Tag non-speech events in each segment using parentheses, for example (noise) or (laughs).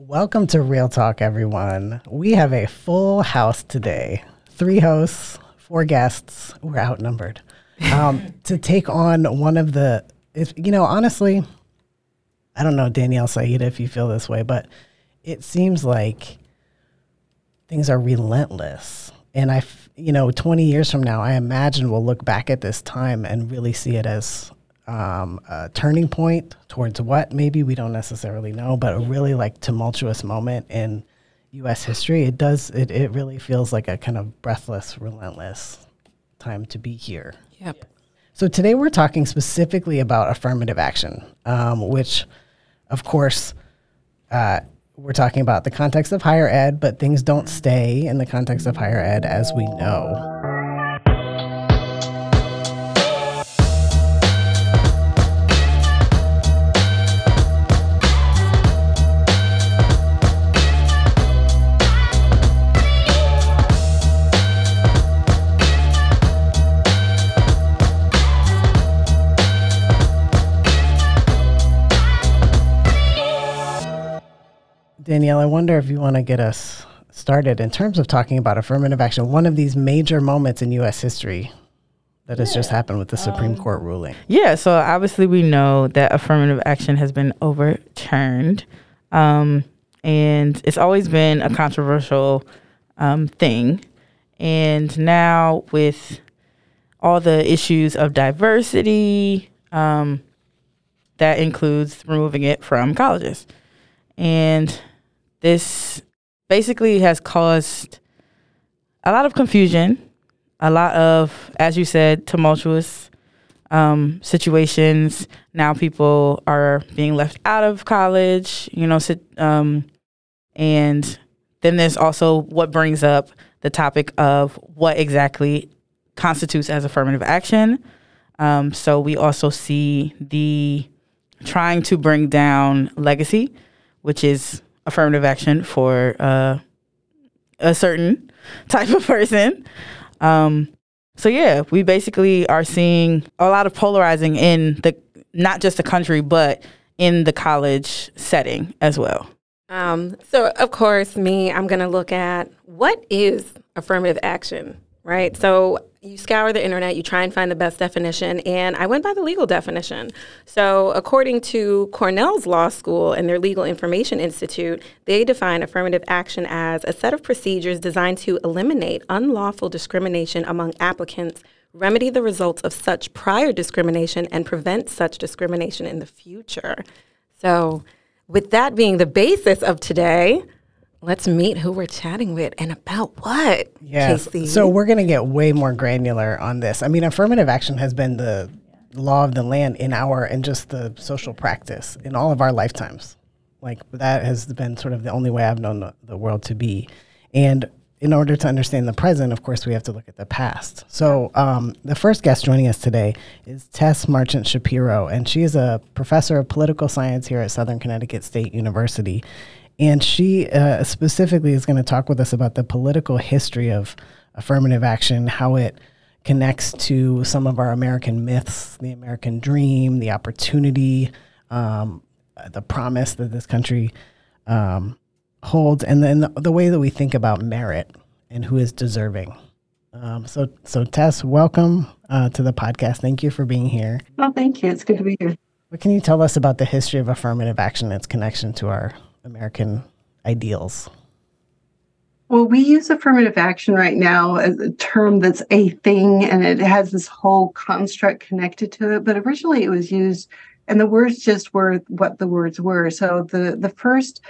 Welcome to Real Talk, everyone. We have a full house today three hosts, four guests. We're outnumbered um, (laughs) to take on one of the, if, you know, honestly, I don't know, Danielle Saïeda, if you feel this way, but it seems like things are relentless. And I, you know, 20 years from now, I imagine we'll look back at this time and really see it as um, a turning point towards what maybe we don't necessarily know, but a really like tumultuous moment in U.S. history. It does. It it really feels like a kind of breathless, relentless time to be here. Yep. So today we're talking specifically about affirmative action, um, which, of course, uh, we're talking about the context of higher ed, but things don't stay in the context of higher ed, as we know. Danielle, I wonder if you want to get us started in terms of talking about affirmative action, one of these major moments in U.S. history that has just happened with the Supreme um, Court ruling. Yeah, so obviously we know that affirmative action has been overturned. Um, and it's always been a controversial um, thing. And now, with all the issues of diversity, um, that includes removing it from colleges. And this basically has caused a lot of confusion, a lot of, as you said, tumultuous um, situations. Now people are being left out of college, you know, um, and then there's also what brings up the topic of what exactly constitutes as affirmative action. Um, so we also see the trying to bring down legacy, which is affirmative action for uh, a certain (laughs) type of person. Um, so yeah, we basically are seeing a lot of polarizing in the not just the country, but in the college setting as well. Um, so of course, me, I'm going to look at what is affirmative action, right? So you scour the internet, you try and find the best definition, and I went by the legal definition. So, according to Cornell's Law School and their Legal Information Institute, they define affirmative action as a set of procedures designed to eliminate unlawful discrimination among applicants, remedy the results of such prior discrimination, and prevent such discrimination in the future. So, with that being the basis of today, Let's meet who we're chatting with and about what. Yes. KC? So we're going to get way more granular on this. I mean, affirmative action has been the law of the land in our and just the social practice in all of our lifetimes. Like that has been sort of the only way I've known the, the world to be. And in order to understand the present, of course, we have to look at the past. So, um, the first guest joining us today is Tess Marchant Shapiro, and she is a professor of political science here at Southern Connecticut State University. And she uh, specifically is going to talk with us about the political history of affirmative action, how it connects to some of our American myths, the American dream, the opportunity, um, the promise that this country um, holds, and then the, the, way that we think about merit and who is deserving. Um, so, so Tess, welcome uh, to the podcast. Thank you for being here. Well, thank you. It's good to be here. What can you tell us about the history of affirmative action and its connection to our American ideals? Well, we use affirmative action right now as a term that's a thing and it has this whole construct connected to it. But originally it was used, and the words just were what the words were. So the, the first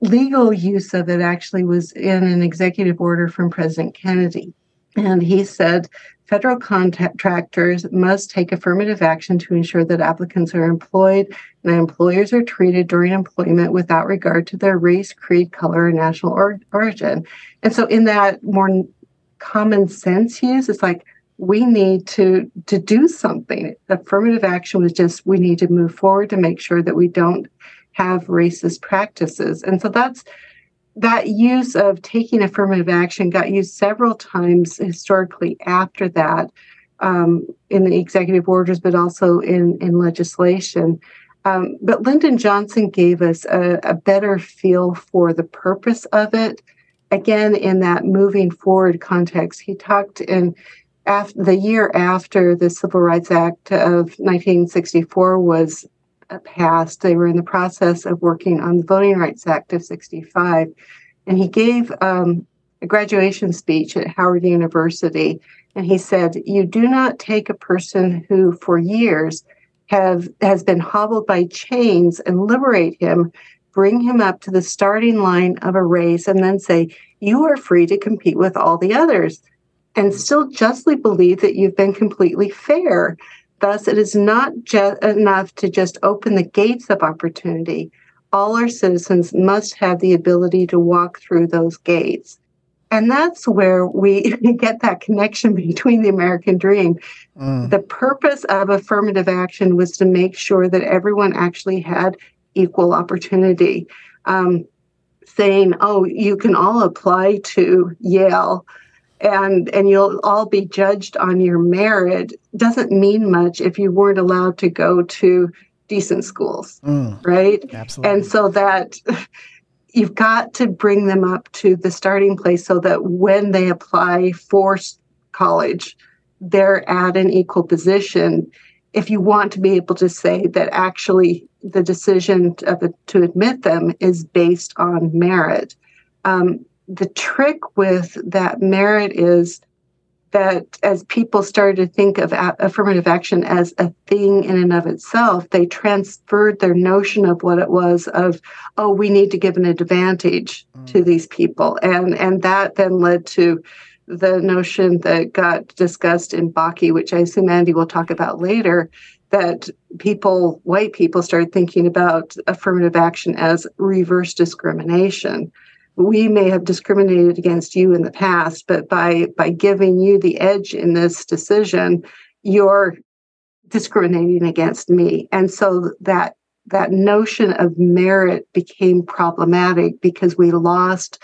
legal use of it actually was in an executive order from President Kennedy. And he said federal contractors must take affirmative action to ensure that applicants are employed and employers are treated during employment without regard to their race, creed, color, or national or- origin. And so, in that more common sense use, it's like we need to to do something. Affirmative action was just we need to move forward to make sure that we don't have racist practices. And so that's that use of taking affirmative action got used several times historically after that um, in the executive orders, but also in, in legislation. Um, but Lyndon Johnson gave us a, a better feel for the purpose of it. Again, in that moving forward context, he talked in after the year after the Civil Rights Act of 1964 was passed, they were in the process of working on the Voting Rights Act of 65. And he gave um, a graduation speech at Howard University. And he said, You do not take a person who, for years, have has been hobbled by chains and liberate him bring him up to the starting line of a race and then say you are free to compete with all the others and still justly believe that you've been completely fair thus it is not just enough to just open the gates of opportunity all our citizens must have the ability to walk through those gates and that's where we (laughs) get that connection between the American dream. Mm. The purpose of affirmative action was to make sure that everyone actually had equal opportunity. Um, saying, oh, you can all apply to Yale and and you'll all be judged on your merit doesn't mean much if you weren't allowed to go to decent schools mm, right absolutely. and so that (laughs) you've got to bring them up to the starting place so that when they apply for college, they're at an equal position. If you want to be able to say that actually the decision to, to admit them is based on merit, um, the trick with that merit is that as people started to think of affirmative action as a thing in and of itself, they transferred their notion of what it was of, oh, we need to give an advantage mm. to these people. And, and that then led to the notion that got discussed in Bakke, which I assume Andy will talk about later, that people, white people, started thinking about affirmative action as reverse discrimination we may have discriminated against you in the past, but by by giving you the edge in this decision, you're discriminating against me. And so that that notion of merit became problematic because we lost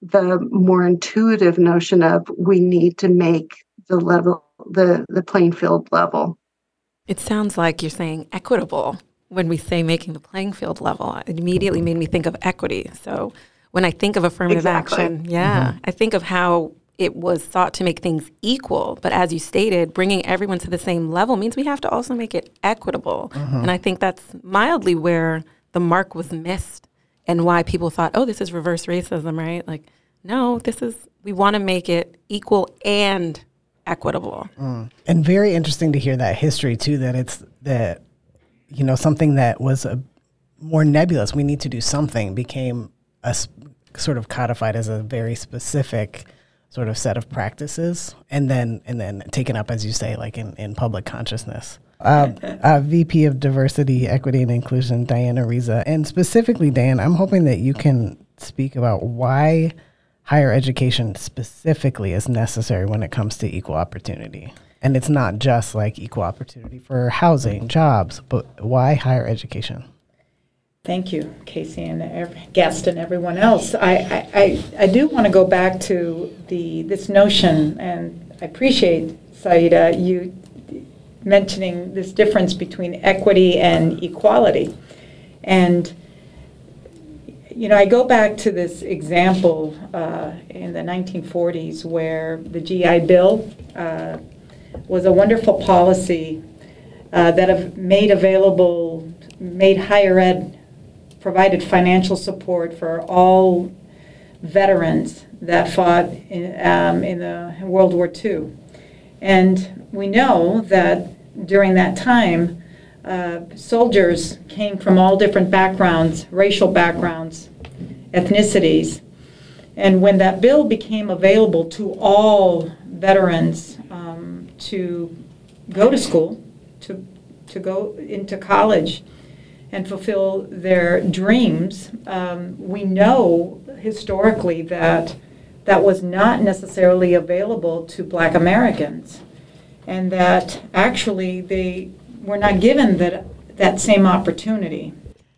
the more intuitive notion of we need to make the level the the playing field level. It sounds like you're saying equitable when we say making the playing field level. It immediately made me think of equity. So when I think of affirmative exactly. action, yeah, mm-hmm. I think of how it was thought to make things equal. But as you stated, bringing everyone to the same level means we have to also make it equitable. Mm-hmm. And I think that's mildly where the mark was missed and why people thought, oh, this is reverse racism, right? Like, no, this is, we want to make it equal and equitable. Mm. And very interesting to hear that history too, that it's that, you know, something that was a more nebulous, we need to do something, became a sort of codified as a very specific sort of set of practices and then and then taken up as you say like in, in public consciousness uh, uh, VP of Diversity, Equity, and Inclusion, Diane Ariza. And specifically, Dan, I'm hoping that you can speak about why higher education specifically is necessary when it comes to equal opportunity. And it's not just like equal opportunity for housing, jobs, but why higher education? Thank you, KC and every guest and everyone else. I, I, I, I do want to go back to the this notion, and I appreciate Saïeda you mentioning this difference between equity and equality. And you know, I go back to this example uh, in the 1940s where the GI Bill uh, was a wonderful policy uh, that have made available, made higher ed provided financial support for all veterans that fought in, um, in the World War II. And we know that during that time, uh, soldiers came from all different backgrounds, racial backgrounds, ethnicities. And when that bill became available to all veterans um, to go to school, to, to go into college, and fulfill their dreams, um, we know historically that that was not necessarily available to black Americans, and that actually they were not given that, that same opportunity.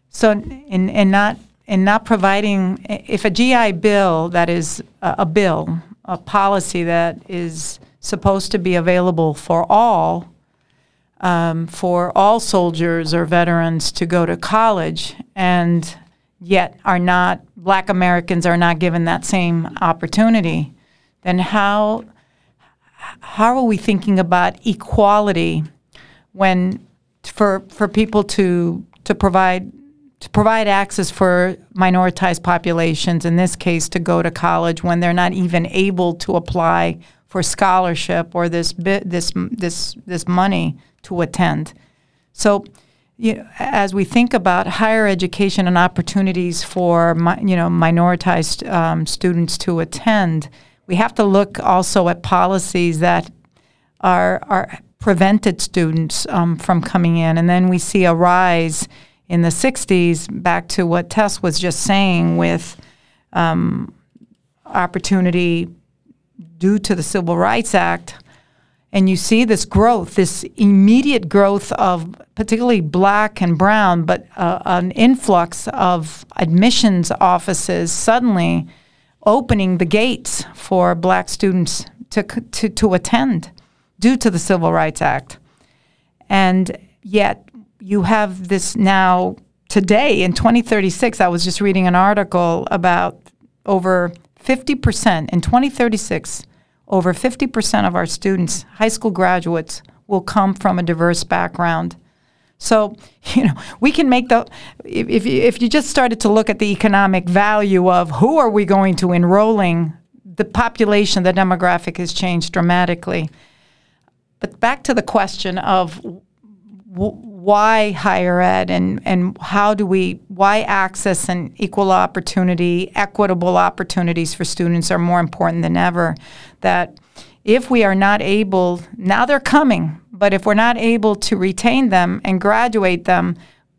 So, in, in, not, in not providing, if a GI bill that is a, a bill, a policy that is supposed to be available for all, um, for all soldiers or veterans to go to college, and yet are not Black Americans are not given that same opportunity, then how how are we thinking about equality when for for people to to provide to provide access for minoritized populations, in this case, to go to college when they're not even able to apply for scholarship or this bit, this this this money to attend. So, you know, as we think about higher education and opportunities for you know minoritized um, students to attend, we have to look also at policies that are are prevented students um, from coming in, and then we see a rise in the 60s, back to what Tess was just saying with um, opportunity due to the Civil Rights Act. And you see this growth, this immediate growth of particularly black and brown, but uh, an influx of admissions offices suddenly opening the gates for black students to, to, to attend due to the Civil Rights Act. And yet, you have this now today in 2036. I was just reading an article about over 50% in 2036, over 50% of our students, high school graduates, will come from a diverse background. So, (laughs) you know, we can make the, if, if, you, if you just started to look at the economic value of who are we going to enrolling, the population, the demographic has changed dramatically. But back to the question of why higher ed and, and how do we why access and equal opportunity equitable opportunities for students are more important than ever. That if we are not able now they're coming but if we're not able to retain them and graduate them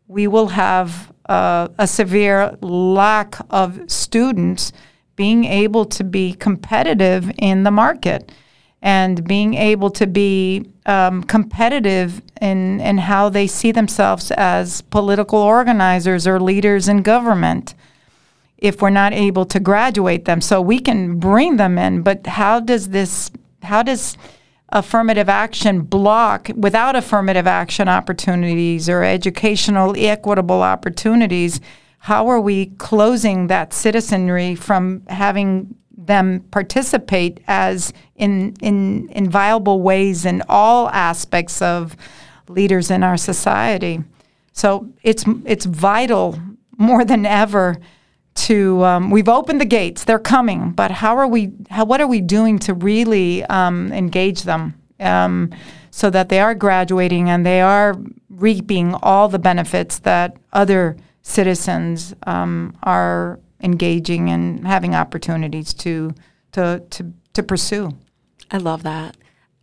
we will have uh, a severe lack of students being able to be competitive in the market and being able to be um, competitive in, in how they see themselves as political organizers or leaders in government if we're not able to graduate them. So we can bring them in, but how does this, how does affirmative action block, without affirmative action opportunities or educational equitable opportunities, how are we closing that citizenry from having them participate as in, in, in viable ways in all aspects of leaders in our society. So it's, it's vital more than ever to um, we've opened the gates. They're coming. But how are we how, what are we doing to really um, engage them? Um, so that they are graduating and they are reaping all the benefits that other citizens um, are engaging and having opportunities to to to to pursue. I love that.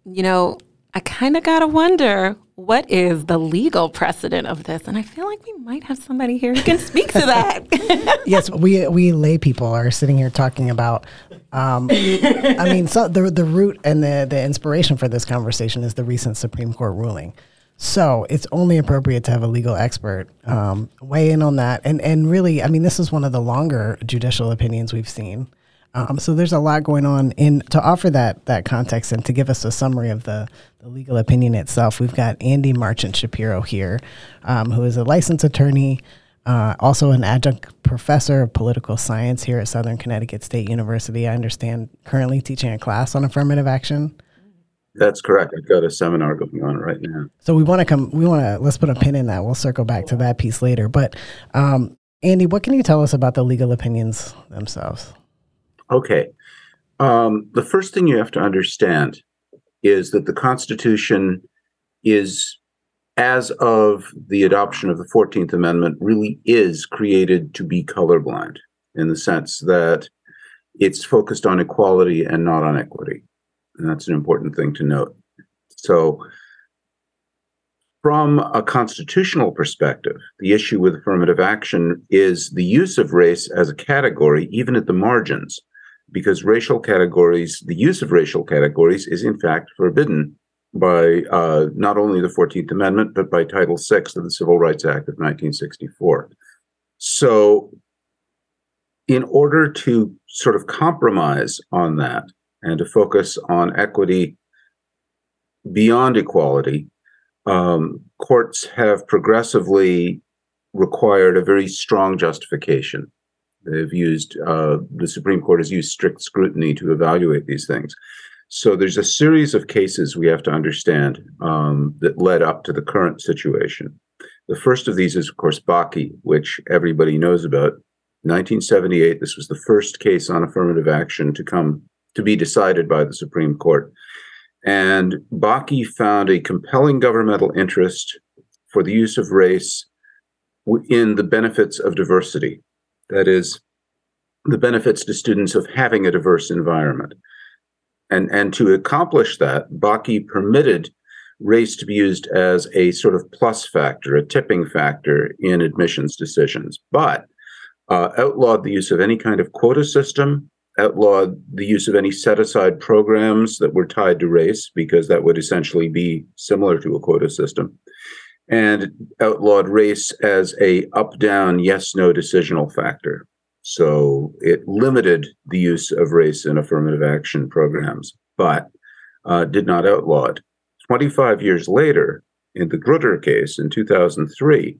You know, I kind of got to wonder what is the legal precedent of this, and I feel like we might have somebody here who can speak to that. (laughs) yes, we we lay people are sitting here talking about. Um, I mean, so the the root and the the inspiration for this conversation is the recent Supreme Court ruling. So it's only appropriate to have a legal expert um, weigh in on that. And and really, I mean, this is one of the longer judicial opinions we've seen. Um, so there's a lot going on. In to offer that that context and to give us a summary of the, the legal opinion itself, we've got Andy Marchant Shapiro here, um, who is a licensed attorney, uh, also an adjunct professor of political science here at Southern Connecticut State University. I understand currently teaching a class on affirmative action. That's correct. I've got a seminar going on right now. So we want to come. We want to let's put a pin in that. We'll circle back to that piece later. But um, Andy, what can you tell us about the legal opinions themselves? Okay. Um, the first thing you have to understand is that the Constitution is, as of the adoption of the 14th Amendment, really is created to be colorblind in the sense that it's focused on equality and not on equity. And that's an important thing to note. So, from a constitutional perspective, the issue with affirmative action is the use of race as a category, even at the margins, because racial categories, the use of racial categories is in fact forbidden by uh, not only the 14th Amendment, but by Title VI of the Civil Rights Act of 1964. So, in order to sort of compromise on that, and to focus on equity beyond equality, um, courts have progressively required a very strong justification. They've used, uh, the Supreme Court has used strict scrutiny to evaluate these things. So there's a series of cases we have to understand um, that led up to the current situation. The first of these is, of course, Bakke, which everybody knows about. 1978, this was the first case on affirmative action to come to be decided by the Supreme Court. And Bakke found a compelling governmental interest for the use of race in the benefits of diversity. That is, the benefits to students of having a diverse environment. And, and to accomplish that, Bakke permitted race to be used as a sort of plus factor, a tipping factor in admissions decisions, but uh, outlawed the use of any kind of quota system, outlawed the use of any set aside programs that were tied to race, because that would essentially be similar to a quota system, and outlawed race as a up down yes no decisional factor. So it limited the use of race in affirmative action programs, but uh, did not outlaw it. 25 years later, in the Grutter case in 2003,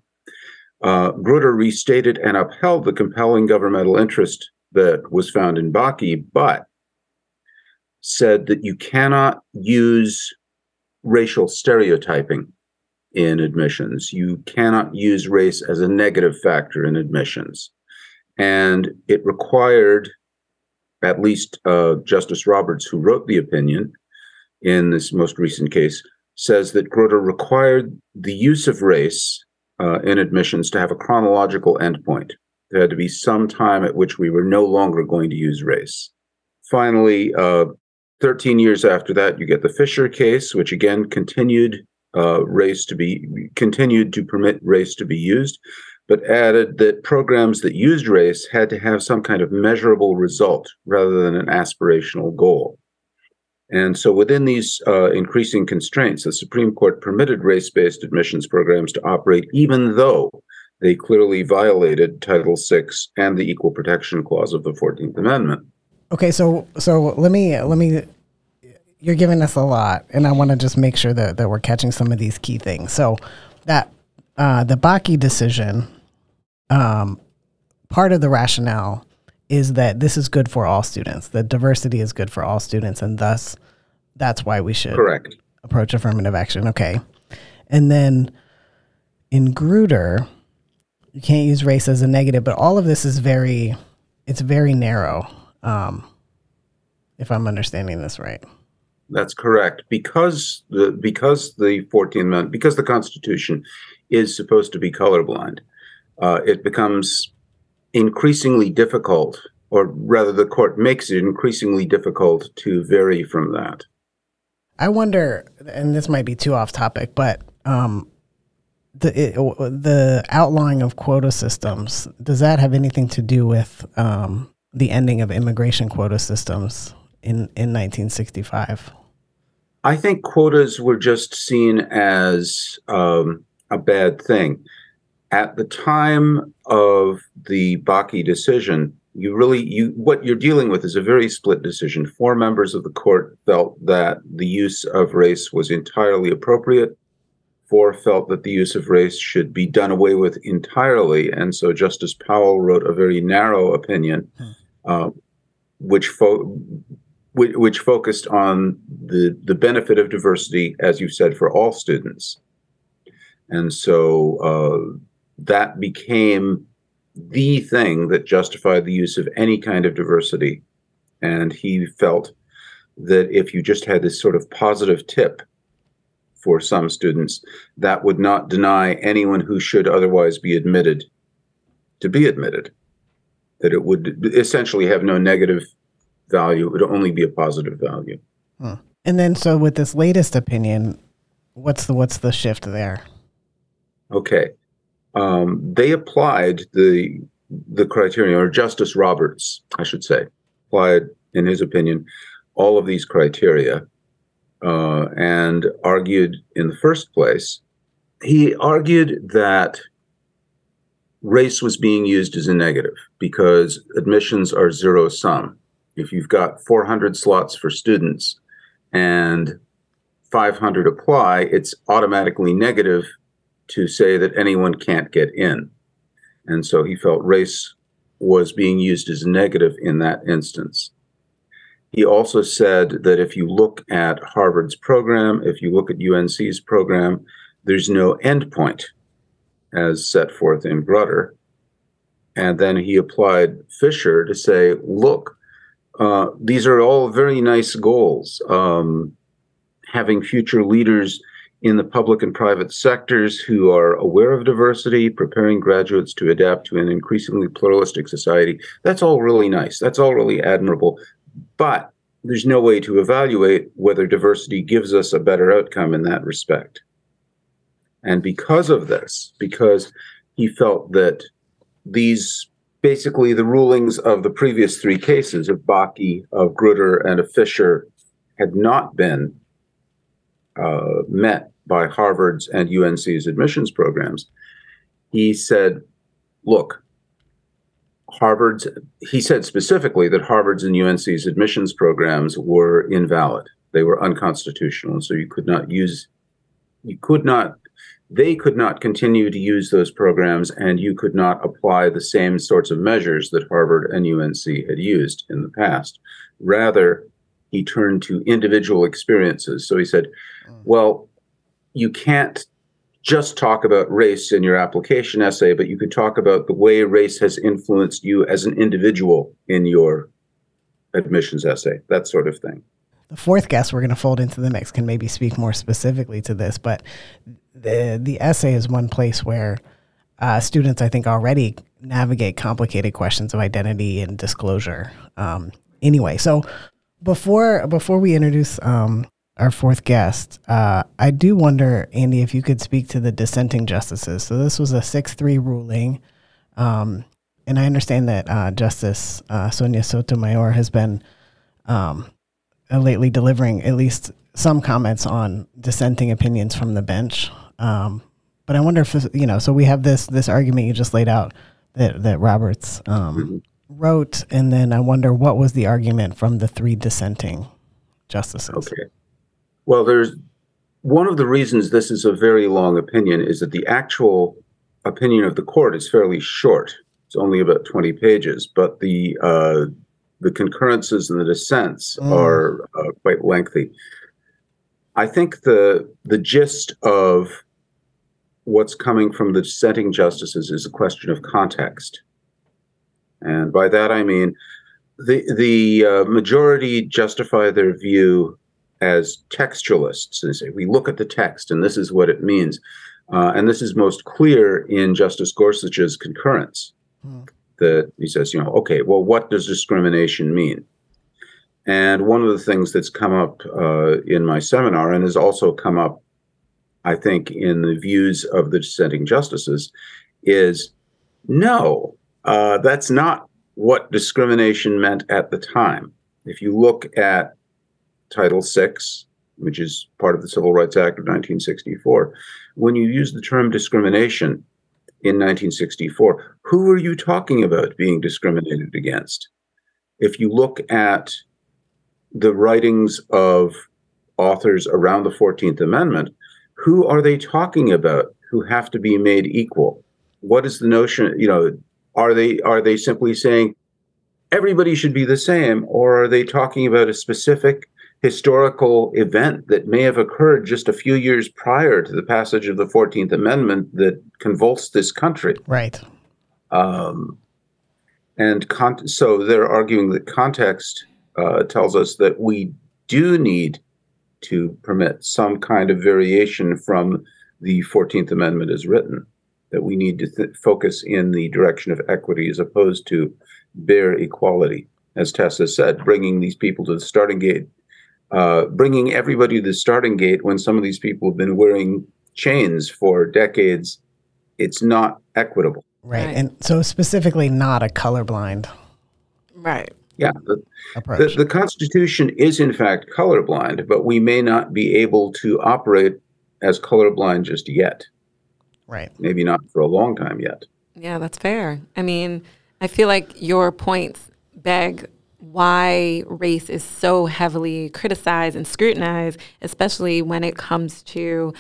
uh, Grutter restated and upheld the compelling governmental interest that was found in Bakke, but said that you cannot use racial stereotyping in admissions. You cannot use race as a negative factor in admissions. And it required, at least uh, Justice Roberts, who wrote the opinion in this most recent case, says that Grutter required the use of race uh, in admissions to have a chronological endpoint. There had to be some time at which we were no longer going to use race. Finally, uh, 13 years after that, you get the Fisher case, which again continued uh, race to be continued to permit race to be used, but added that programs that used race had to have some kind of measurable result rather than an aspirational goal. And so, within these uh, increasing constraints, the Supreme Court permitted race based admissions programs to operate, even though they clearly violated Title VI and the Equal Protection Clause of the 14th Amendment. Okay, so so let me let me you're giving us a lot, and I want to just make sure that, that we're catching some of these key things. So that uh, the Bakke decision, um, part of the rationale is that this is good for all students. That diversity is good for all students, and thus that's why we should correct approach affirmative action. Okay, and then in Grutter, you can't use race as a negative, but all of this is very, it's very narrow. Um, if I'm understanding this right. That's correct. Because the because the 14th Amendment, because the Constitution is supposed to be colorblind, uh, it becomes increasingly difficult, or rather, the court makes it increasingly difficult to vary from that. I wonder, and this might be too off topic, but um, the it, the outlawing of quota systems does that have anything to do with um, the ending of immigration quota systems in in 1965? I think quotas were just seen as um, a bad thing. At the time of the Bakke decision, you really you what you're dealing with is a very split decision. Four members of the court felt that the use of race was entirely appropriate. Four felt that the use of race should be done away with entirely, and so Justice Powell wrote a very narrow opinion, hmm. uh, which fo- which, which focused on the the benefit of diversity, as you said, for all students, and so uh, that became the thing that justified the use of any kind of diversity. And he felt that if you just had this sort of positive tip for some students, that would not deny anyone who should otherwise be admitted to be admitted. That it would essentially have no negative value. It would only be a positive value. Hmm. And then, so with this latest opinion, what's the what's the shift there? Okay, um, they applied the the criteria, or Justice Roberts, I should say, applied in his opinion all of these criteria, uh, and argued in the first place. He argued that race was being used as a negative because admissions are zero sum if you've got 400 slots for students and 500 apply, it's automatically negative to say that anyone can't get in. And so he felt race was being used as a negative in that instance. He also said that if you look at Harvard's program, if you look at UNC's program, there's no endpoint as set forth in Grutter. And then he applied Fisher to say, look, uh, these are all very nice goals. Um, having future leaders in the public and private sectors who are aware of diversity, preparing graduates to adapt to an increasingly pluralistic society. That's all really nice. That's all really admirable. But there's no way to evaluate whether diversity gives us a better outcome in that respect. And because of this, because he felt that these basically the rulings of the previous three cases of Bakke, of Grutter, and of Fisher had not been uh, met by Harvard's and UNC's admissions programs. He said, look, Harvard's, he said specifically that Harvard's and UNC's admissions programs were invalid. They were unconstitutional. And so you could not use, you could not, they could not continue to use those programs and you could not apply the same sorts of measures that Harvard and UNC had used in the past. Rather, he turned to individual experiences. So he said, mm. well, you can't just talk about race in your application essay, but you could talk about the way race has influenced you as an individual in your admissions essay, that sort of thing. The fourth guest we're going to fold into the mix can maybe speak more specifically to this, but the the essay is one place where uh, students, I think, already navigate complicated questions of identity and disclosure. Um, anyway, so before before we introduce um, our fourth guest, uh, I do wonder, Andy, if you could speak to the dissenting justices. So this was a six-three ruling, um, and I understand that uh, Justice uh, Sonia Sotomayor has been um, lately delivering at least some comments on dissenting opinions from the bench. Um, but I wonder if you know. So we have this this argument you just laid out that that Roberts um, wrote, and then I wonder what was the argument from the three dissenting justices. Okay. Well, there's one of the reasons this is a very long opinion is that the actual opinion of the court is fairly short. It's only about 20 pages, but the uh, the concurrences and the dissents mm. are uh, quite lengthy. I think the the gist of what's coming from the dissenting justices is a question of context, and by that I mean the the uh, majority justify their view as textualists. And say we look at the text and this is what it means. Uh, and this is most clear in justice gorsuch's concurrence hmm. that he says you know okay well what does discrimination mean? And one of the things that's come up uh, in my seminar and has also come up i think in the views of the dissenting justices is no uh, that's not what discrimination meant at the time. If you look at Title VI, which is part of the Civil Rights Act of 1964, when you use the term discrimination in 1964, who are you talking about being discriminated against? If you look at the writings of authors around the 14th Amendment, who are they talking about who have to be made equal? What is the notion, you know, are they are they simply saying everybody should be the same or are they talking about a specific historical event that may have occurred just a few years prior to the passage of the 14th Amendment that convulsed this country. Right. Um, and con- so they're arguing that context uh, tells us that we do need to permit some kind of variation from the 14th Amendment as written, that we need to th- focus in the direction of equity as opposed to bare equality. As Tessa said, bringing these people to the starting gate uh, bringing everybody to the starting gate when some of these people have been wearing chains for decades, it's not equitable. Right. right. And so specifically not a colorblind. Right. Yeah. The, the, the, Constitution is in fact colorblind, but we may not be able to operate as colorblind just yet. Right. Maybe not for a long time yet. Yeah, that's fair. I mean, I feel like your points beg why race is so heavily criticized and scrutinized, especially when it comes to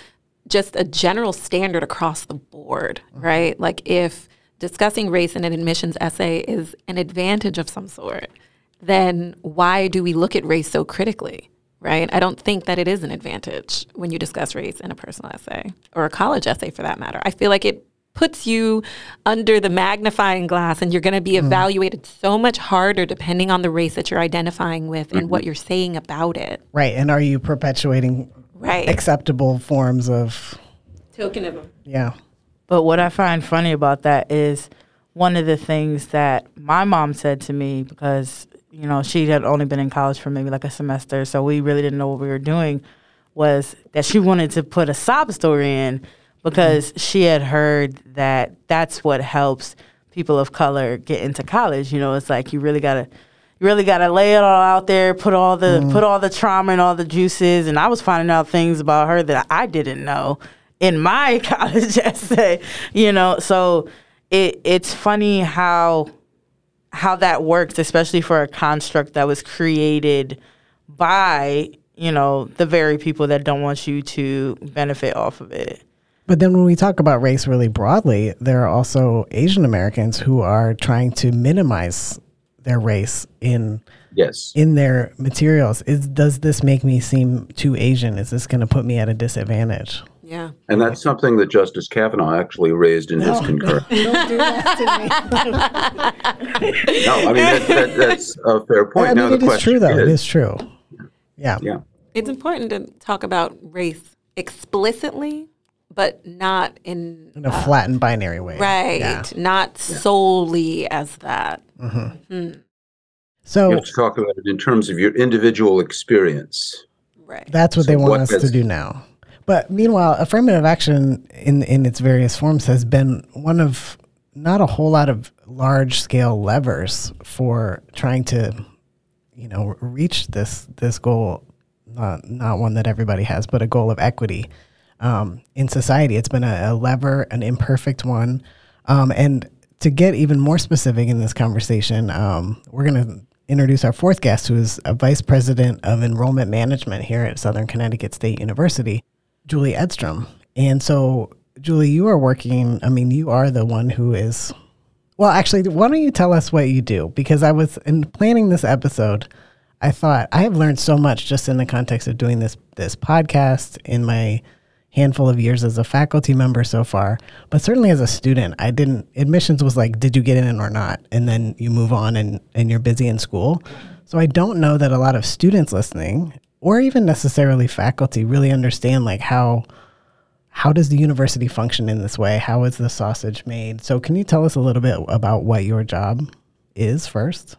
just a general standard across the board, mm-hmm. right? Like if discussing race in an admissions essay is an advantage of some sort, then why do we look at race so critically? Right? I don't think that it is an advantage when you discuss race in a personal essay or a college essay for that matter. I feel like it puts you under the magnifying glass and you're going to be mm-hmm. evaluated mm. so much harder depending on the race that you're identifying with mm-hmm. and what you're saying about it. Right. And are you perpetuating right. acceptable forms of tokenism? Yeah. But what I find funny about that is one of the things that my mom said to me because you know she had only been in college for maybe like a semester, so we really didn't know what we were doing. Was that she wanted to put a sob story in because she had heard that that's what helps people of color get into college. You know, it's like you really gotta you really gotta lay it all out there, put all the mm. put all the trauma and all the juices. And I was finding out things about her that I didn't know in my (laughs) college essay. You know, so it it's funny how how that works, especially for a construct that was created by you know the very people that don't want you to benefit off of it. But then when we talk about race really broadly, there are also Asian Americans who are trying to minimize their race in yes in their materials. Is does this make me seem too Asian? Is this going to put me at a disadvantage? Yeah. And that's something that Justice Kavanaugh actually raised in no, his concurrence. No, don't do that to me. (laughs) no, I mean that, that, that's a fair point. I mean, now, it is true, though. Is, it is true. Yeah. Yeah. It's important to talk about race explicitly but not in, in a uh, flattened binary way. Right. Yeah. Not yeah. solely as that. Mm-hmm. Mm. So you have to talk about it in terms of your individual experience. Right. That's what so they want what us has, to do now. But meanwhile, affirmative action in in its various forms has been one of not a whole lot of large scale levers for trying to, you know, reach this this goal. Not not one that everybody has, but a goal of equity um, in society. It's been a, a lever, an imperfect one. Um, and to get even more specific in this conversation, um, we're going to introduce our fourth guest, who is a vice president of enrollment management here at Southern Connecticut State University, Julie Edstrom. And so, Julie, you are working, I mean, you are the one who is, well, actually, why don't you tell us what you do? Because I was in planning this episode. I thought I have learned so much just in the context of doing this this podcast in my handful of years as a faculty member so far, but certainly as a student, I didn't admissions was like, did you get in or not? And then you move on and, and you're busy in school. So I don't know that a lot of students listening or even necessarily faculty really understand like how how does the university function in this way? How is the sausage made? So can you tell us a little bit about what your job is first?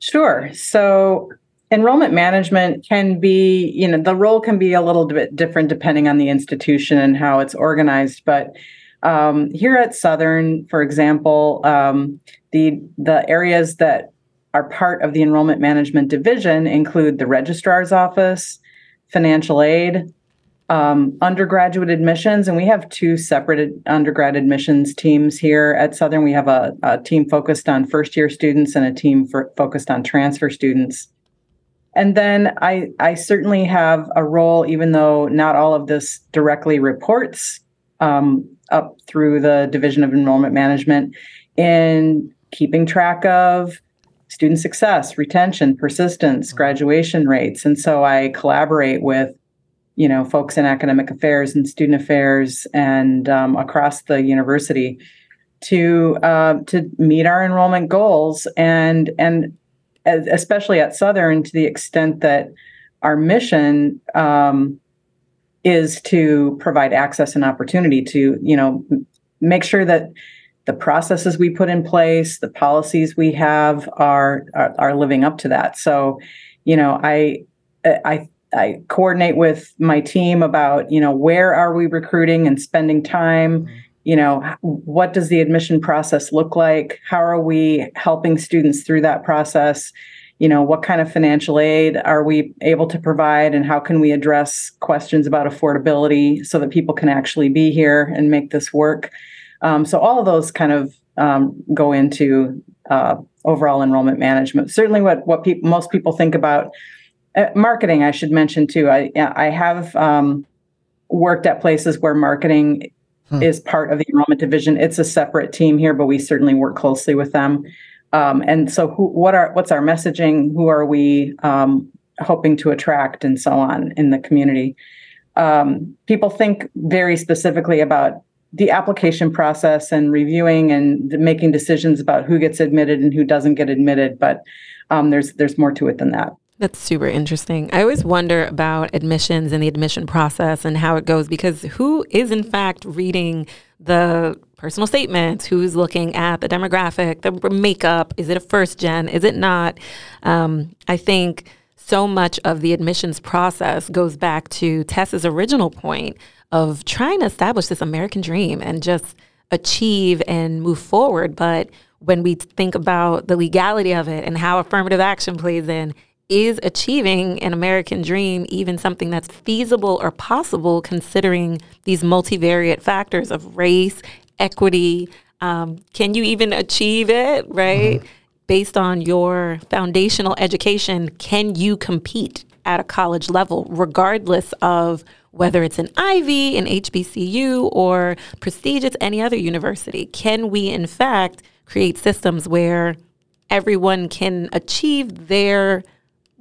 Sure. So enrollment management can be you know the role can be a little bit different depending on the institution and how it's organized but um, here at southern for example um, the the areas that are part of the enrollment management division include the registrar's office financial aid um, undergraduate admissions and we have two separate undergrad admissions teams here at southern. We have a, a team focused on first year students and a team for, focused on transfer students and then I, I certainly have a role, even though not all of this directly reports um, up through the Division of Enrollment Management, in keeping track of student success, retention, persistence, mm-hmm. graduation rates. And so I collaborate with, you know, folks in academic affairs and student affairs and um, across the university to uh, to meet our enrollment goals and and especially at Southern, to the extent that our mission um, is to provide access and opportunity to, you know, make sure that the processes we put in place, the policies we have are are, are living up to that. So, you know, I I I coordinate with my team about, you know, where are we recruiting and spending time. You know what does the admission process look like how are we helping students through that process you know what kind of financial aid are we able to provide and how can we address questions about affordability so that people can actually be here and make this work um, so all of those kind of um, go into uh, overall enrollment management. Certainly, what what people most people think about uh, marketing. I should mention too. I I have um, worked at places where marketing hmm. is part of the enrollment division. It's a separate team here, but we certainly work closely with them. Um, and so, who, what are what's our messaging? Who are we um, hoping to attract, and so on in the community? Um, people think very specifically about the application process and reviewing and making decisions about who gets admitted and who doesn't get admitted. But um, there's there's more to it than that. That's super interesting. I always wonder about admissions and the admission process and how it goes because who is in fact reading the personal statements? Who's looking at the demographic, the makeup? Is it a first gen? Is it not? Um, I think so much of the admissions process goes back to Tess's original point of trying to establish this American dream and just achieve and move forward. But when we think about the legality of it and how affirmative action plays in, is achieving an American dream even something that's feasible or possible considering these multivariate factors of race, equity? Um, can you even achieve it, right? Mm-hmm. Based on your foundational education, can you compete at a college level, regardless of whether it's an Ivy, an HBCU, or prestigious any other university? Can we, in fact, create systems where everyone can achieve their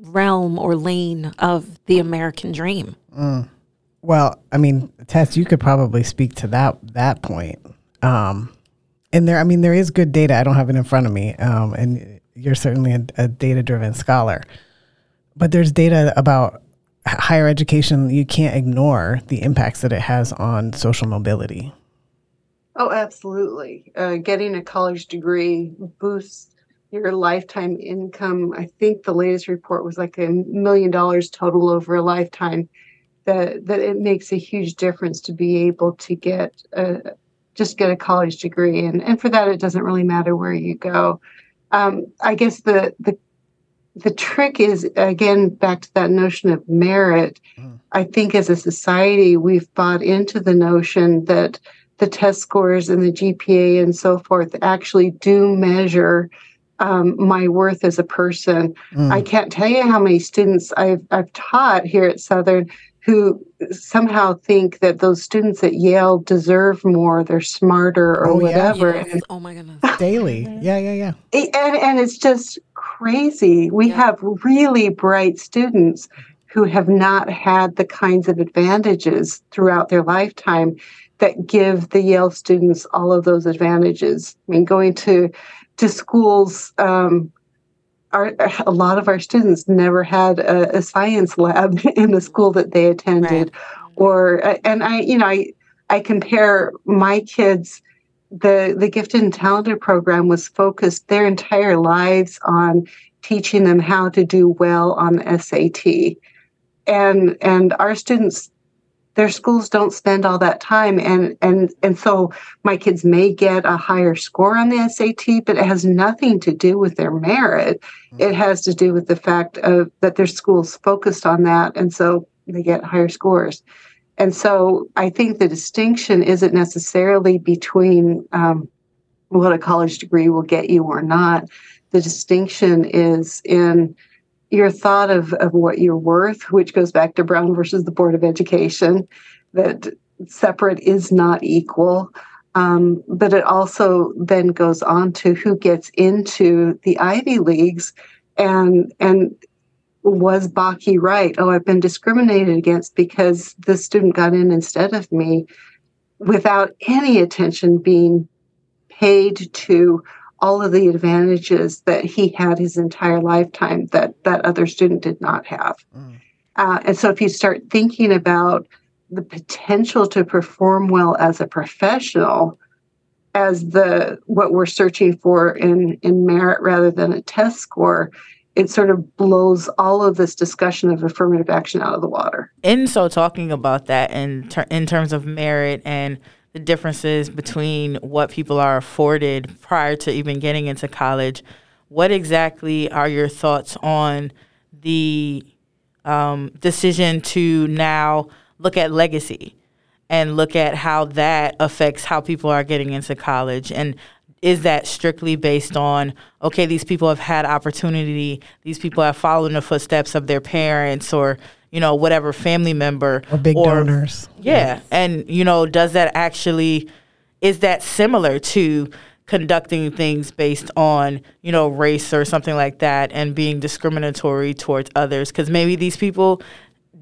realm or lane of the American dream? Mm. Well, I mean, Tess, you could probably speak to that that point. Um, and there, I mean, there is good data. I don't have it in front of me, um, and you're certainly a, a data-driven scholar. But there's data about higher education, you can't ignore the impacts that it has on social mobility. Oh, absolutely. Uh, getting a college degree boosts your lifetime income. I think the latest report was like a million dollars total over a lifetime. That that it makes a huge difference to be able to get a, just get a college degree, and and for that it doesn't really matter where you go. Um, I guess the the the trick is again back to that notion of merit. Mm. I think as a society we've bought into the notion that the test scores and the GPA and so forth actually do measure um, my worth as a person. Mm. I can't tell you how many students I've I've taught here at Southern who somehow think that those students at Yale deserve more, they're smarter or oh, whatever. Yeah. Yes. Oh my goodness. Daily. (laughs) Yeah, yeah, yeah. And and it's just crazy. We yeah. have really bright students who have not had the kinds of advantages throughout their lifetime that give the Yale students all of those advantages. I mean, going to to schools um, our, a lot of our students never had a, a, science lab (laughs) in the school that they attended right. or uh, and i you know i i compare my kids the the gifted and talented program was focused their entire lives on teaching them how to do well on the SAT and and our students their schools don't spend all that time and and and so my kids may get a higher score on the SAT but it has nothing to do with their merit. Mm-hmm. it has to do with the fact of that their schools focused on that and so they get higher scores. And so I think the distinction isn't necessarily between um, what a college degree will get you or not. The distinction is in your thought of, of what you're worth, which goes back to Brown versus the Board of Education, that separate is not equal. Um, but it also then goes on to who gets into the Ivy Leagues and and was Bakke right? Oh, I've been discriminated against because this student got in instead of me without any attention being paid to all of the advantages that he had his entire lifetime that that other student did not have. Mm. Uh, and so if you start thinking about the potential to perform well as a professional as the what we're searching for in in merit rather than a test score it sort of blows all of this discussion of affirmative action out of the water. And so talking about that in ter- in terms of merit and the differences between what people are afforded prior to even getting into college. What exactly are your thoughts on the um, decision to now look at legacy and look at how that affects how people are getting into college? And is that strictly based on okay these people have had opportunity these people have followed in the footsteps of their parents or you know whatever family member or big or, donors yeah yes. and you know does that actually is that similar to conducting things based on you know race or something like that and being discriminatory towards others because maybe these people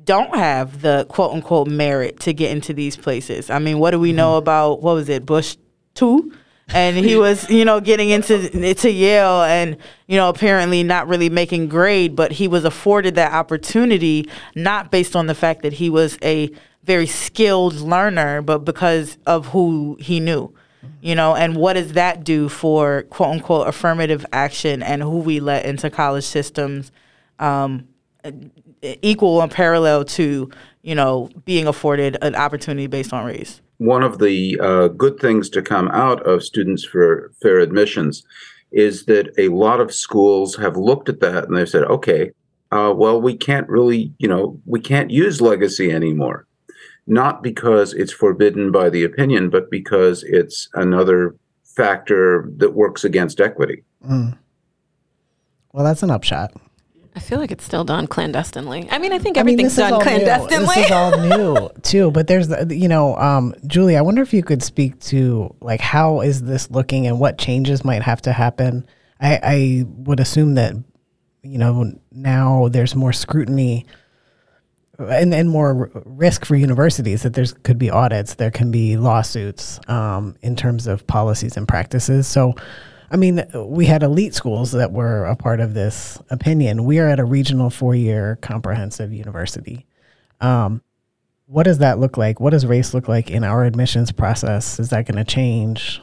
don't have the quote unquote merit to get into these places i mean what do we know mm-hmm. about what was it bush 2 and he was you know getting into to Yale and you know apparently not really making grade but he was afforded that opportunity not based on the fact that he was a very skilled learner but because of who he knew you know? And what does that do for quote unquote affirmative action and who we let into college systems um, equal and parallel to you know being afforded an opportunity based on race one of the uh, good things to come out of students for fair admissions is that a lot of schools have looked at that and they've said, okay, uh, well, we can't really, you know, we can't use legacy anymore. Not because it's forbidden by the opinion, but because it's another factor that works against equity. Mm. Well, that's an upshot. I feel like it's still done clandestinely. I mean, I think everything's I mean, done clandestinely. New. This is all new (laughs) too. But there's, you know, um, Julie, I wonder if you could speak to like how is this looking and what changes might have to happen. I, I would assume that, you know, now there's more scrutiny and, and more risk for universities that there's could be audits, there can be lawsuits um, in terms of policies and practices. So I mean, we had elite schools that were a part of this opinion. We are at a regional four year comprehensive university. Um, what does that look like? What does race look like in our admissions process? Is that going to change?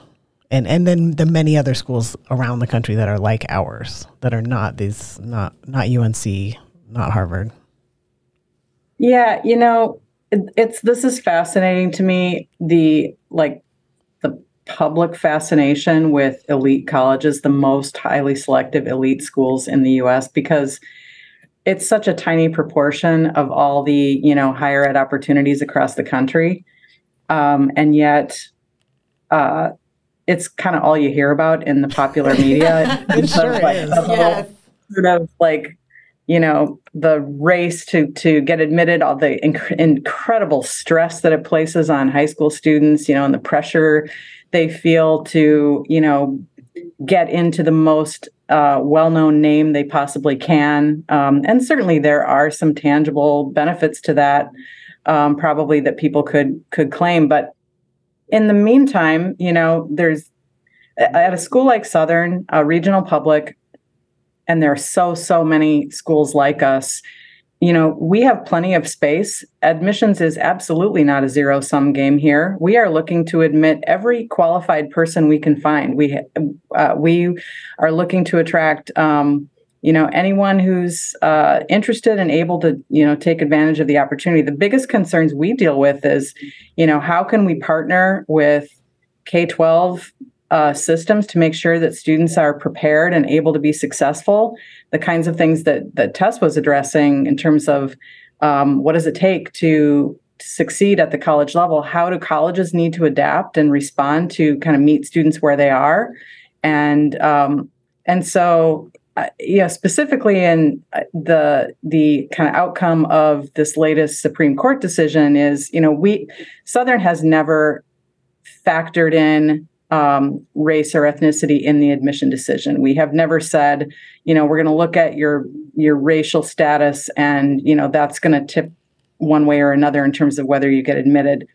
And and then the many other schools around the country that are like ours, that are not these, not not UNC, not Harvard. Yeah, you know, it, it's this is fascinating to me. The like public fascination with elite colleges, the most highly selective elite schools in the US, because it's such a tiny proportion of all the you know higher ed opportunities across the country, um, and yet uh, it's kind of all you hear about in the popular (laughs) media. it sure like, is. Yes. Sort of like you know the race to to get admitted all the inc- incredible stress that it places on high school students you know and the pressure they feel to, you know, get into the most uh, well-known name they possibly can. Um, and certainly there are some tangible benefits to that, um, probably that people could could claim. But in the meantime, you know, there's at a school like Southern, a regional public, and there are so so many schools like us you know, we have plenty of space. Admissions is absolutely not a zero sum game here. We are looking to admit every qualified person we can find. We uh, we are looking to attract. Um, you know anyone who's uh, interested and able to you know take advantage of the opportunity the biggest concerns we deal with is you know how can we partner with k-12 uh, systems to make sure that students are prepared and able to be successful. The kinds of things that that Tess was addressing in terms of um, what does it take to succeed at the college level? How do colleges need to adapt and respond to kind of meet students where they are? And um, and so uh, yeah, specifically in uh, the the kind of outcome of this latest Supreme Court decision is, you know, we Southern has never factored in um, race or ethnicity in the admission decision. We have never said, you know, we're going to look at your your racial status, and you know that's going to tip one way or another in terms of whether you get admitted.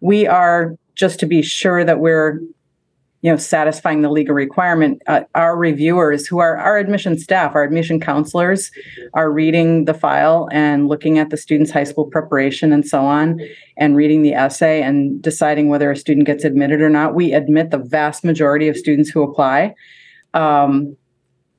We are just to be sure that we're you know satisfying the legal requirement uh, our reviewers who are our admission staff our admission counselors are reading the file and looking at the student's high school preparation and so on and reading the essay and deciding whether a student gets admitted or not. We admit the vast majority of students who apply. Um,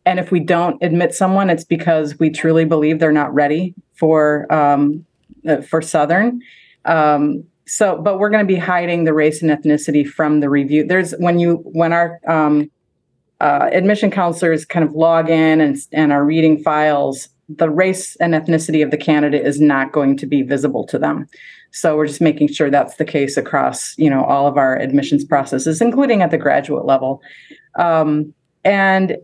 and if we don't admit someone it's because we truly believe they're not ready for um, uh, for southern. Um, so but we're going to be hiding the race and ethnicity from the review. There's when you when our um, uh, admission counselors kind of log in and, and are reading files the race and ethnicity of the candidate is not going to be visible to them. So we're just making sure that's the case across you know all of our admissions processes including at the graduate level. Um, and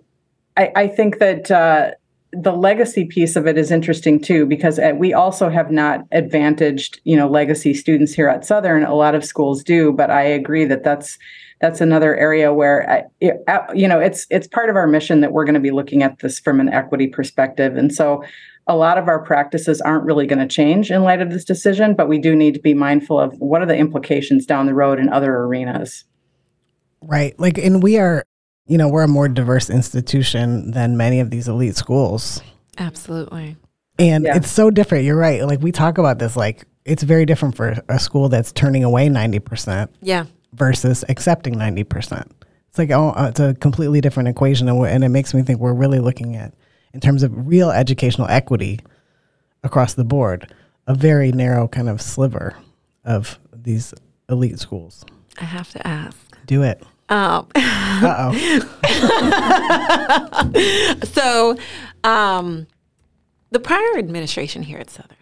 I, I, think that uh, the legacy piece of it is interesting too, because uh, we also have not advantaged, you know, legacy students here at Southern. A lot of schools do, but I agree that that's that's another area where I, uh, you know it's it's part of our mission that we're going to be looking at this from an equity perspective, and so a lot of our practices aren't really going to change in light of this decision, but we do need to be mindful of what are the implications down the road in other arenas. Right. Like, and we are, you know, we're a more diverse institution than many of these elite schools. Absolutely. And yeah. it's so different. You're right. Like, we talk about this, like, it's very different for a school that's turning away 90%. Yeah. Versus accepting 90%. It's like, oh, uh, it's a completely different equation. And, and it makes me think we're really looking at in terms of real educational equity across the board, a very narrow kind of sliver of these elite schools. I have to ask. Do it. Um, uh oh. (laughs) so, um, the prior administration here at Southern,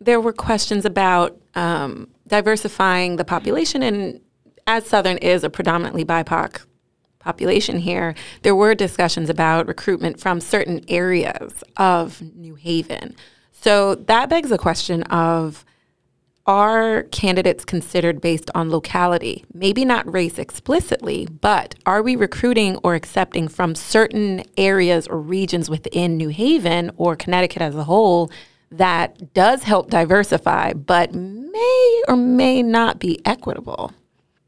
there were questions about um, diversifying the population, and as Southern is a predominantly BIPOC population here, there were discussions about recruitment from certain areas of New Haven. So that begs the question of are candidates considered based on locality? Maybe not race explicitly, but are we recruiting or accepting from certain areas or regions within New Haven or Connecticut as a whole that does help diversify, but may or may not be equitable?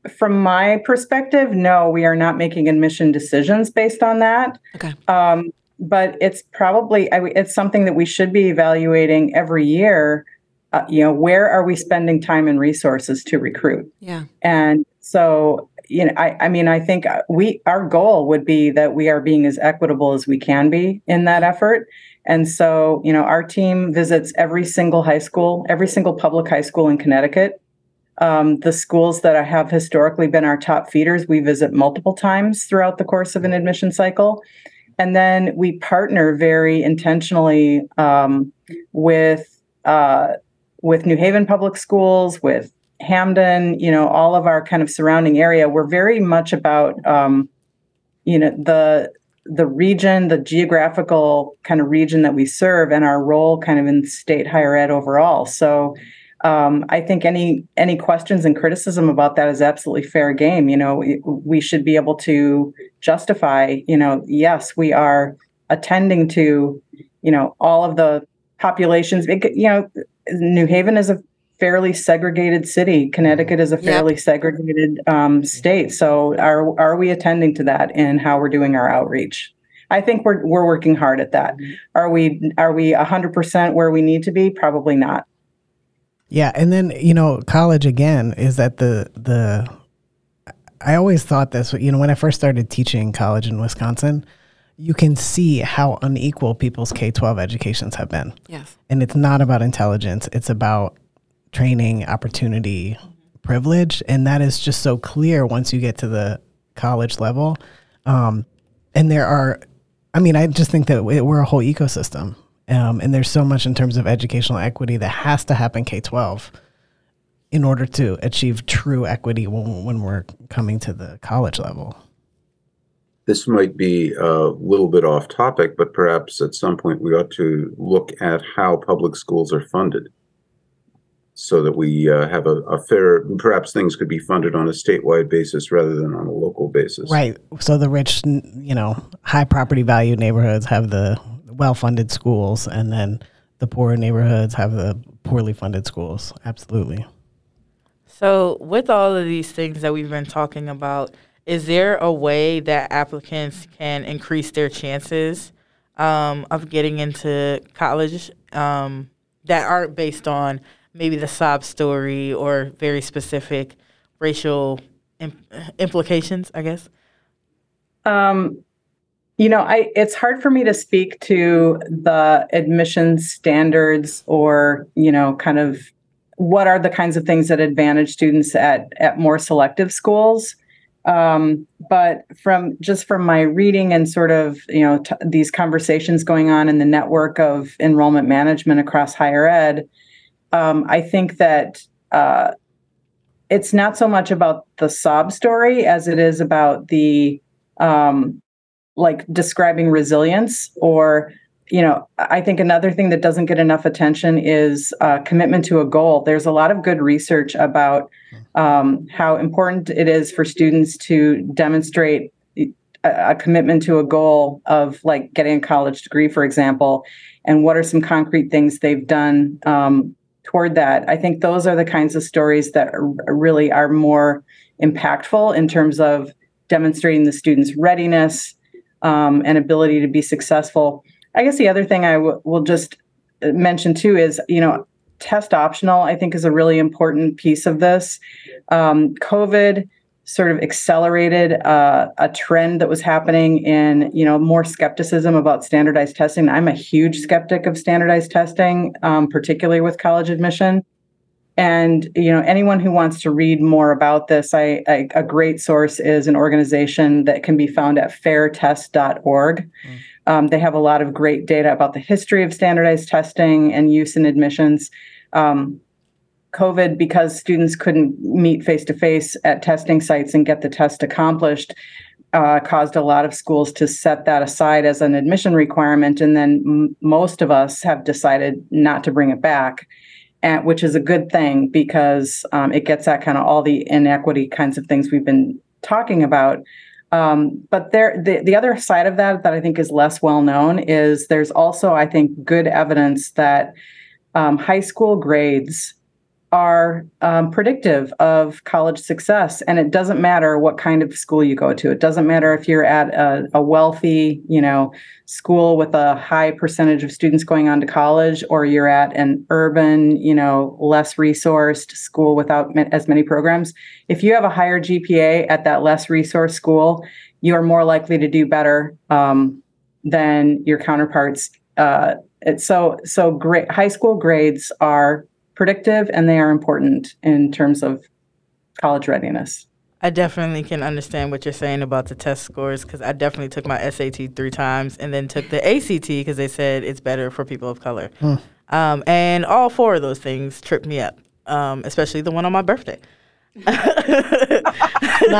from my perspective, no, we are not making admission decisions based on that. Okay. Um, but it's probably it's something that we should be evaluating every year. Uh, you know, where are we spending time and resources to recruit? Yeah. And so, you know, I, I mean, I think we our goal would be that we are being as equitable as we can be in that effort. And so, you know, our team visits every single high school, every single public high school in Connecticut um, the schools that have historically been our top feeders, we visit multiple times throughout the course of an admission cycle. And then we partner very intentionally um, with uh, with New Haven Public Schools, with Hamden, you know, all of our kind of surrounding area. We're very much about um, you know the the region, the geographical kind of region that we serve, and our role kind of in state higher ed overall. So um, I think any any questions and criticism about that is absolutely fair game. You know, we, we should be able to justify. You know, yes, we are attending to, you know, all of the populations. It, you know, New Haven is a fairly segregated city. Connecticut is a fairly yep. segregated um, state. So are are we attending to that in how we're doing our outreach? I think we're we're working hard at that. Mm-hmm. Are we are we hundred percent where we need to be? Probably not. Yeah, and then you know, college again is that the the. I always thought this. You know, when I first started teaching college in Wisconsin, you can see how unequal people's K twelve educations have been. Yes, and it's not about intelligence; it's about training, opportunity, privilege, and that is just so clear once you get to the college level. Um, and there are, I mean, I just think that we're a whole ecosystem. Um, and there's so much in terms of educational equity that has to happen K 12 in order to achieve true equity when, when we're coming to the college level. This might be a little bit off topic, but perhaps at some point we ought to look at how public schools are funded so that we uh, have a, a, fair perhaps things could be funded on a statewide basis rather than on a local basis right so the rich you know high property value neighborhoods have the well funded schools, and then the poorer neighborhoods have the poorly funded schools. Absolutely. So, with all of these things that we've been talking about, is there a way that applicants can increase their chances um, of getting into college um, that aren't based on maybe the sob story or very specific racial imp- implications? I guess. Um, you know, I it's hard for me to speak to the admission standards or, you know, kind of what are the kinds of things that advantage students at at more selective schools. Um, but from just from my reading and sort of you know t- these conversations going on in the network of enrollment management across higher ed, um, I think that uh, it's not so much about the sob story as it is about the um, like describing resilience or you know i think another thing that doesn't get enough attention is uh, commitment to a goal. There's a lot of good research about um, how important it is for students to demonstrate a, commitment to a goal of like getting a college degree for example and what are some concrete things they've done um, toward that. I think those are the kinds of stories that really are more impactful in terms of demonstrating the students readiness um, and ability to be successful I guess the other thing I w- will just uh, mention too is, you know, test optional, I think, is a really important piece of this. Um, COVID sort of accelerated uh, a trend that was happening in, you know, more skepticism about standardized testing. I'm a huge skeptic of standardized testing, um, particularly with college admission. And you know, anyone who wants to read more about this, I, I a great source is an organization that can be found at fairtest.org. Mm. Um, they have a lot of great data about the history of standardized testing and use in admissions. Um, COVID, because students couldn't meet face to face at testing sites and get the test accomplished, uh, caused a lot of schools to set that aside as an admission requirement. And then m- most of us have decided not to bring it back, which is a good thing because um, it gets at kind of all the inequity kinds of things we've been talking about. Um, but there, the, the other side of that that I think is less well known is there's also, I think, good evidence that um, high school grades are um, predictive of college success. And it doesn't matter what kind of school you go to. It doesn't matter if you're at a, a, wealthy, you know, school with a high percentage of students going on to college, or you're at an urban, you know, less resourced school without as many programs. If you have a higher GPA at that less resourced school, you're more likely to do better um, than your counterparts. Uh, so, so great high school grades are predictive and they are important in terms of college readiness. I definitely can understand what you're saying about the test scores because I definitely took my SAT three times and then took the ACT because they said it's better for people of color. Hmm. Um, and all four of those things tripped me up, um, especially the one on my birthday. (laughs) not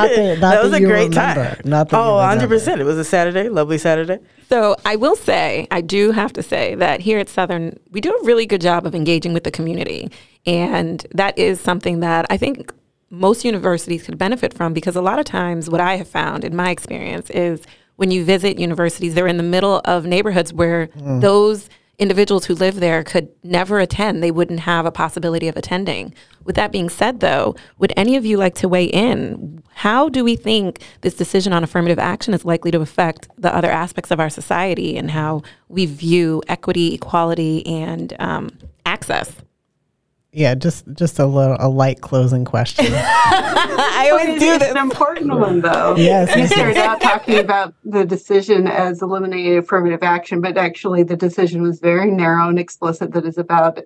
the, not that was a great remember. time. Not oh, 100%. It was a Saturday, lovely Saturday. So I will say, I do have to say that here at Southern, we do a really good job of engaging with the community. And that is something that I think most universities could benefit from because a lot of times what I have found in my experience is when you visit universities, they're in the middle of neighborhoods where mm. those individuals who live there could never attend. They wouldn't have a possibility of attending. With that being said, though, would any of you like to weigh in? How do we think this decision on affirmative action is likely to affect the other aspects of our society and how we view equity, equality, and um, access? Yeah, just just a little a light closing question. (laughs) I always do this. an important one though. Yes. You started out talking about the decision as eliminating affirmative action, but actually the decision was very narrow and explicit that is about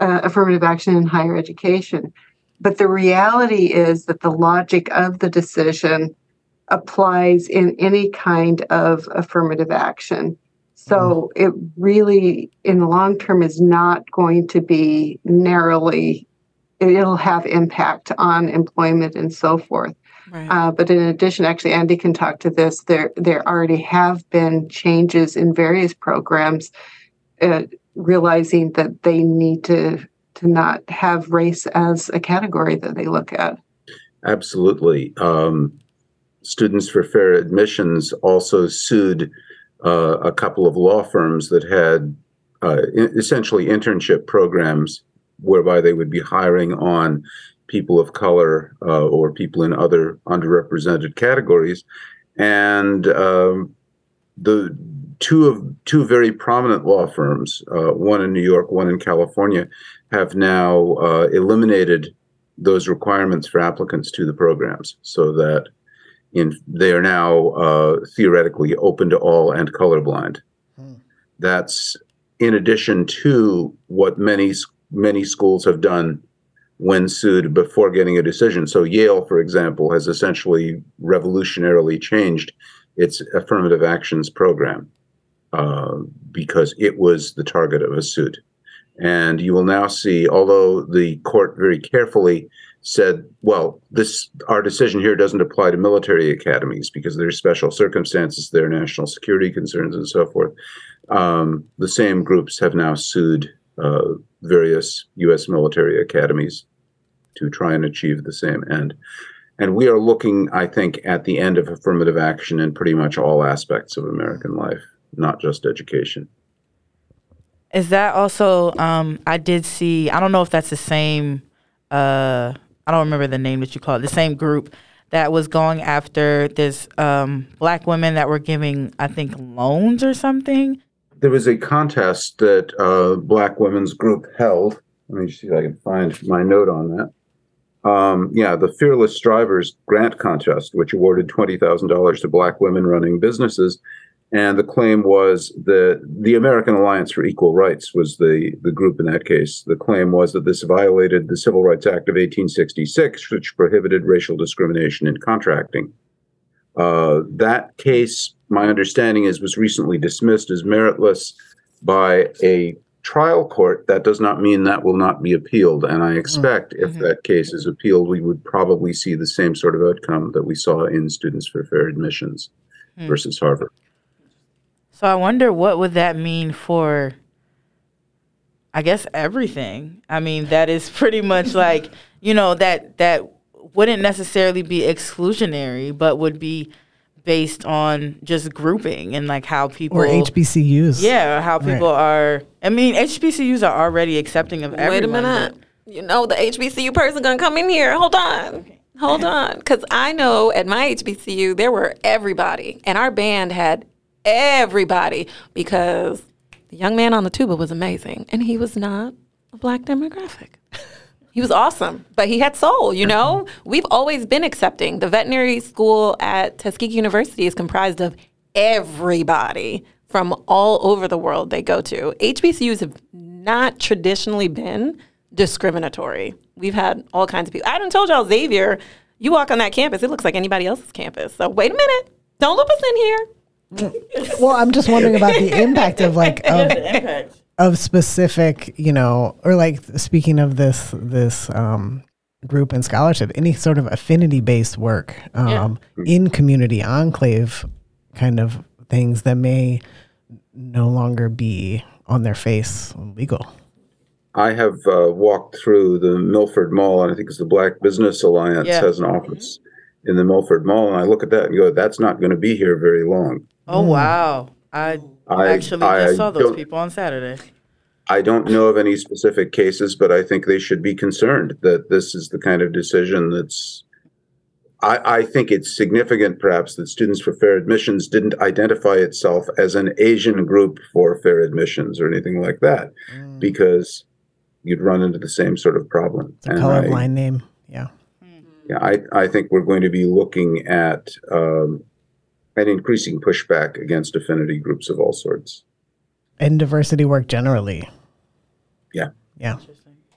uh, affirmative action in higher education. But the reality is that the logic of the decision applies in any kind of affirmative action. So mm-hmm. it really, in the long term, is not going to be narrowly, it'll have impact on employment and so forth. Right. Uh, but in addition, actually, Andy can talk to this. There, there already have been changes in various programs, uh, realizing that they need to to not have race as a category that they look at. Absolutely. Um, Students for Fair Admissions also sued uh, a couple of law firms that had uh, essentially internship programs whereby they would be hiring on people of color uh, or people in other underrepresented categories. And um, the two of two very prominent law firms, uh, one in New York, one in California, have now uh, eliminated those requirements for applicants to the programs so that in they are now uh, theoretically open to all and colorblind. Hmm. That's in addition to what many many schools have done when sued before getting a decision. So Yale, for example, has essentially revolutionarily changed its affirmative actions program uh, because it was the target of a suit. And you will now see, although the court very carefully said, well, this our decision here doesn't apply to military academies because there's special circumstances, there are national security concerns, and so forth. Um, the same groups have now sued uh, various U.S. military academies to try and achieve the same end. And we are looking, I think, at the end of affirmative action in pretty much all aspects of American life, not just education. Is that also? Um, I did see. I don't know if that's the same. Uh, I don't remember the name that you called it. The same group that was going after this um, black women that were giving, I think, loans or something. There was a contest that uh, Black Women's Group held. Let me see if I can find my note on that. Um, yeah, the Fearless Strivers Grant Contest, which awarded $20,000 to Black women running businesses. And the claim was that the American Alliance for Equal Rights was the, the group in that case. The claim was that this violated the Civil Rights Act of 1866, which prohibited racial discrimination in contracting. Uh, that case, my understanding is, was recently dismissed as meritless by a trial court. That does not mean that will not be appealed. And I expect if Mhm. that case is appealed, we would probably see the same sort of outcome that we saw in Students for Fair Admissions Hmm. versus Harvard. So I wonder what would that mean for I guess everything. I mean, that is pretty much (laughs) like, you know, that that wouldn't necessarily be exclusionary, but would be based on just grouping and like how people Or HBCUs. Yeah, how Right. people are I mean, HBCUs are already accepting of everyone. Wait a minute. You know the HBCU person gonna come in here. Hold on. Hold on. Because I know at my HBCU there were everybody. And our band had everybody because the young man on the tuba was amazing. And he was not a black demographic. (laughs) He was awesome, but he had soul, you know? Mm-hmm. We've always been accepting. The veterinary school at Tuskegee University is comprised of everybody from all over the world they go to. HBCUs have not traditionally been discriminatory. We've had all kinds of people. I done told y'all, Xavier, you walk on that campus, it looks like anybody else's campus. So wait a minute. Don't loop us in here. (laughs) Well, I'm just wondering about the impact of like (laughs) of, of specific, you know, or like speaking of this this um, group and scholarship, any sort of affinity based work um, in community enclave kind of things that may no longer be on their face legal. I have uh, walked through the Milford Mall, and I think it's the Black Business Alliance Yeah. has an office in the Milford Mall, and I look at that and go, "That's not going to be here very long." Oh mm. wow. I, I actually I just saw those people on Saturday. I don't know of any specific cases, but I think they should be concerned that this is the kind of decision that's. I, I think it's significant, perhaps, that Students for Fair Admissions didn't identify itself as an Asian group for fair admissions or anything like that, mm. because you'd run into the same sort of problem. It's a And I- name. Yeah. Hmm. Yeah, I, I think we're going to be looking at um, an increasing pushback against affinity groups of all sorts. And diversity work generally. Yeah. Yeah.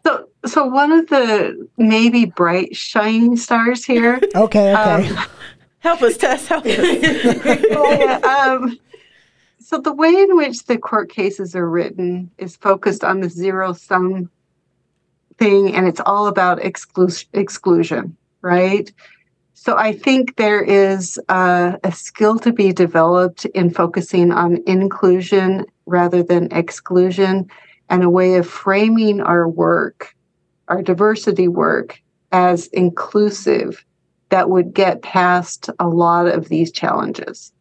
So, so one of the maybe bright shining stars here. (laughs) Okay. Okay. Um, (laughs) Help us, Tess, help us. (laughs) Oh, yeah, um, so the way in which the court cases are written is focused on the zero sum thing, and it's all about exclu- exclusion, right? So I think there is uh, a skill to be developed in focusing on inclusion rather than exclusion, and a way of framing our work, our diversity work, as inclusive that would get past a lot of these challenges.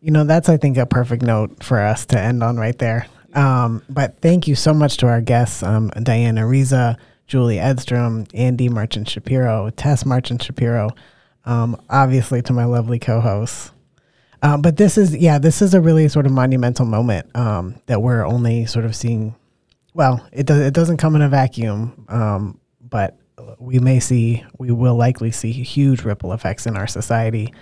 You know, that's, I think, a perfect note for us to end on right there. Um, but thank you so much to our guests, um, Diane Ariza, Julie Edstrom, Andy Marchant Shapiro, Tess Marchant Shapiro, um, obviously to my lovely co hosts. Um, but this is, yeah, this is a really sort of monumental moment um, that we're only sort of seeing. Well, it, does, it doesn't come in a vacuum, um, but we may see, we will likely see huge ripple effects in our society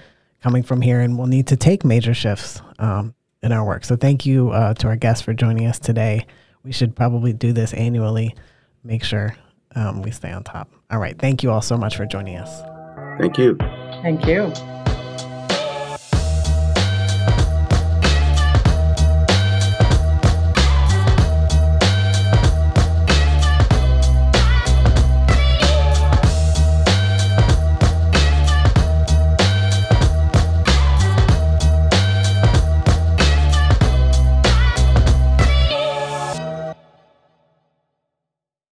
coming from here, and we'll need to take major shifts um, in our work. So, thank you uh, to our guests for joining us today. We should probably do this annually, make sure um, we stay on top. All right. Thank you all so much for joining us. Thank you. Thank you.